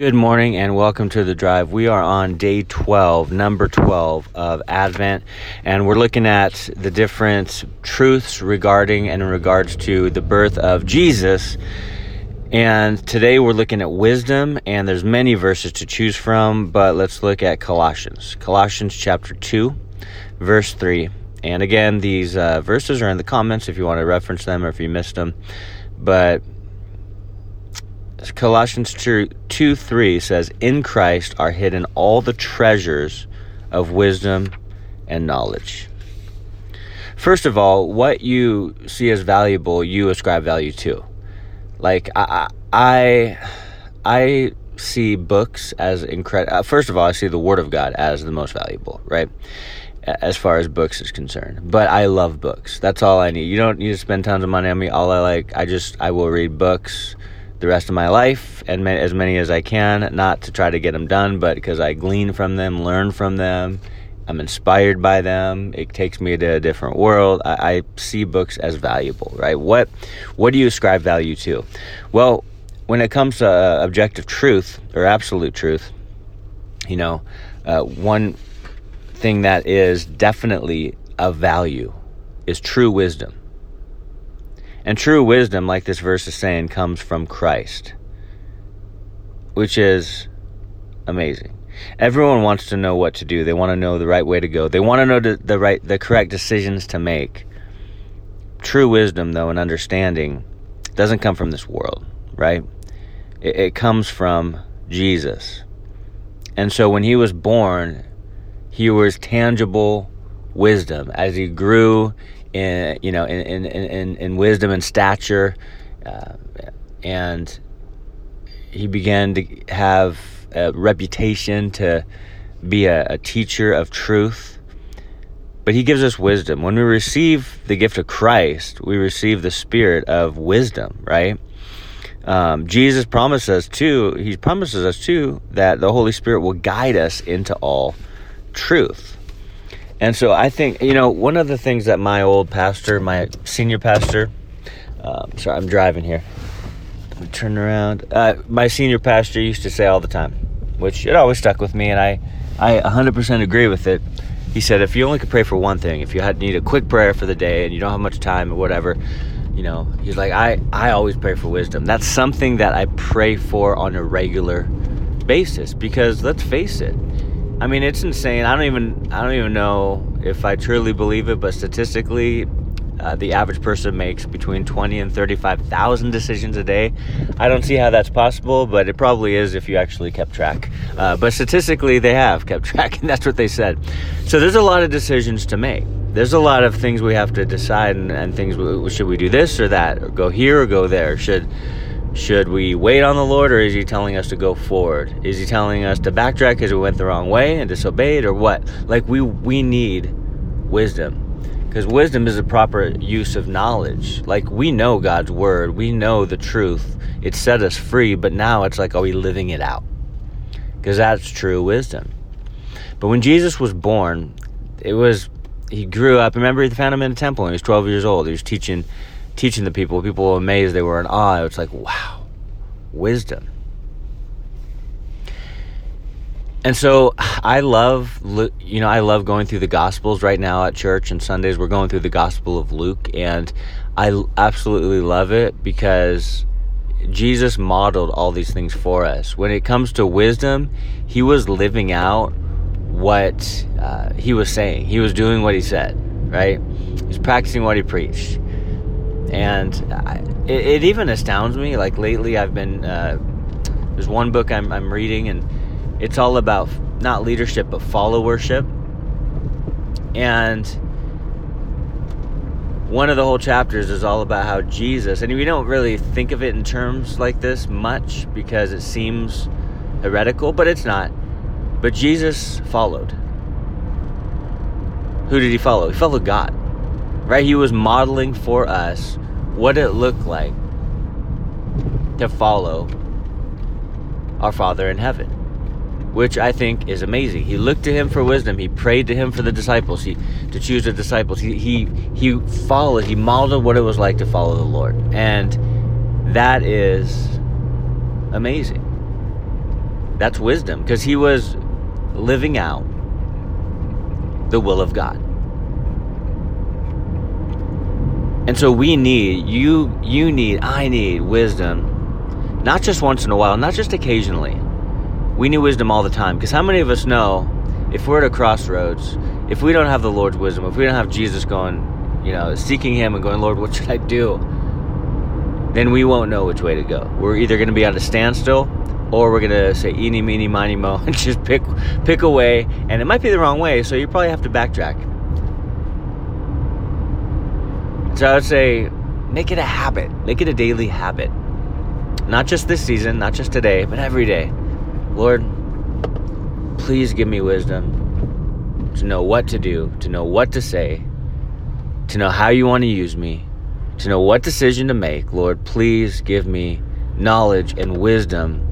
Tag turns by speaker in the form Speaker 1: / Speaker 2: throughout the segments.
Speaker 1: Good morning and welcome to the drive. We are on day 12, number 12 of Advent, and we're looking at the different truths regarding and in regards to the birth of Jesus. And today we're looking at wisdom, and there's many verses to choose from, but let's look at Colossians. Colossians chapter 2, verse 3. And again, these uh, verses are in the comments if you want to reference them or if you missed them. But Colossians 2, 2 3 says, In Christ are hidden all the treasures of wisdom and knowledge. First of all, what you see as valuable, you ascribe value to. Like I, I, I see books as incredible. Uh, first of all, I see the Word of God as the most valuable, right? As far as books is concerned, but I love books. That's all I need. You don't need to spend tons of money on me. All I like, I just, I will read books the rest of my life and as many as I can, not to try to get them done, but because I glean from them, learn from them. I'm inspired by them. It takes me to a different world. I, I see books as valuable, right? What what do you ascribe value to? Well, when it comes to uh, objective truth or absolute truth, you know, uh, one thing that is definitely of value is true wisdom. And true wisdom, like this verse is saying, comes from Christ, which is amazing. Everyone wants to know what to do. They want to know the right way to go. They want to know the, right, the correct decisions to make. True wisdom, though, and understanding doesn't come from this world, right? It, it comes from Jesus. And so when he was born, he was tangible wisdom. As he grew in you know in in in, in wisdom and stature, uh, and he began to have a reputation to be a, a teacher of truth. But he gives us wisdom. When we receive the gift of Christ, we receive the spirit of wisdom, right? Um, Jesus promises us too. He promises us too that the Holy Spirit will guide us into all truth. And so I think, you know, one of the things that my old pastor, my senior pastor, um, sorry, I'm driving here. Turn around. Uh, my senior pastor used to say all the time, which it always stuck with me, and I, I 100% agree with it. He said, if you only could pray for one thing, if you had need a quick prayer for the day and you don't have much time or whatever, you know, he's like, I, I always pray for wisdom. That's something that I pray for on a regular basis because let's face it, I mean, it's insane. I don't even I don't even know if I truly believe it, but statistically, uh, the average person makes between 20 and 35,000 decisions a day. I don't see how that's possible, but it probably is if you actually kept track. Uh, but statistically, they have kept track, and that's what they said. So there's a lot of decisions to make. There's a lot of things we have to decide, and, and things should we do this or that, or go here or go there? Should should we wait on the Lord or is He telling us to go forward? Is He telling us to backtrack because we went the wrong way and disobeyed or what? Like we we need wisdom because wisdom is a proper use of knowledge. Like we know God's word, we know the truth. It set us free, but now it's like, are we living it out? Because that's true wisdom. But when Jesus was born, it was he grew up. Remember, he found him in the temple when he was 12 years old. He was teaching teaching the people. People were amazed. They were in awe. It's like, wow, wisdom. And so I love, you know, I love going through the Gospels right now at church and Sundays. We're going through the Gospel of Luke, and I absolutely love it because Jesus modeled all these things for us. When it comes to wisdom, he was living out what uh, he was saying. He was doing what he said, right? He was practicing what he preached and I, it, it, even astounds me. Like lately, I've been uh, there's one book I'm, I'm reading, and it's all about not leadership but followership, and one of the whole chapters is all about how Jesus, and we don't really think of it in terms like this much because it seems heretical, but it's not. But Jesus followed. Who did he follow? He followed God right? He was modeling for us what it looked like to follow our Father in heaven, which I think is amazing. He looked to him for wisdom. He prayed to him for the disciples. He to choose the disciples. He he he followed. He modeled what it was like to follow the Lord, and that is amazing. That's wisdom because he was living out the will of God. And so we need you you need I need wisdom not just once in a while, not just occasionally. We need wisdom all the time because how many of us know if we're at a crossroads, if we don't have the Lord's wisdom, if we don't have Jesus going, you know, seeking him and going, "Lord, what should I do?" then we won't know which way to go. We're either going to be at a standstill or we're gonna say eeny meeny miny mo and just pick pick a way and it might be the wrong way so you probably have to backtrack so i would say make it a habit make it a daily habit not just this season not just today but every day lord please give me wisdom to know what to do to know what to say to know how you want to use me to know what decision to make lord please give me knowledge and wisdom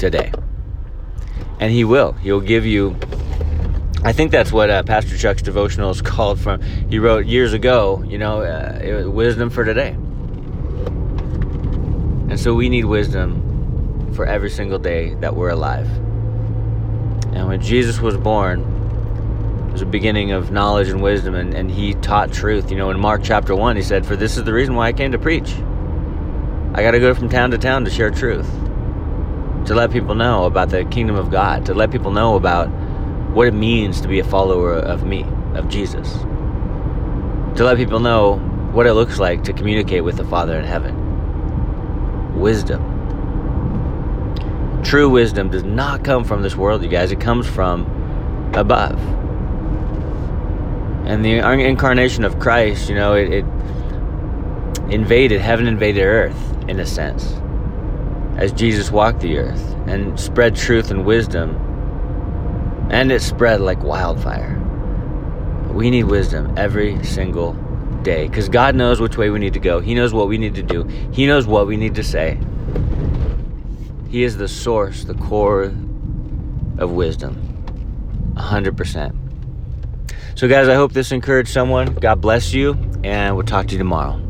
Speaker 1: today. And He will. He'll give you. I think that's what uh, Pastor Chuck's devotional is called from. He wrote years ago, you know, uh, wisdom for today. And so we need wisdom for every single day that we're alive. And when Jesus was born, it was a beginning of knowledge and wisdom, and, and he taught truth. You know, in Mark chapter 1, he said, For this is the reason why I came to preach. I got to go from town to town to share truth to let people know about the kingdom of God, to let people know about what it means to be a follower of me, of Jesus, to let people know what it looks like to communicate with the Father in heaven. Wisdom. True wisdom does not come from this world, you guys, it comes from above. And the incarnation of Christ, you know, it, it invaded, heaven invaded earth in a sense as Jesus walked the earth and spread truth and wisdom. And it spread like wildfire. We need wisdom every single day because God knows which way we need to go. He knows what we need to do, He knows what we need to say. He is the source, the core of wisdom. 100%. So, guys, I hope this encouraged someone. God bless you, and we'll talk to you tomorrow.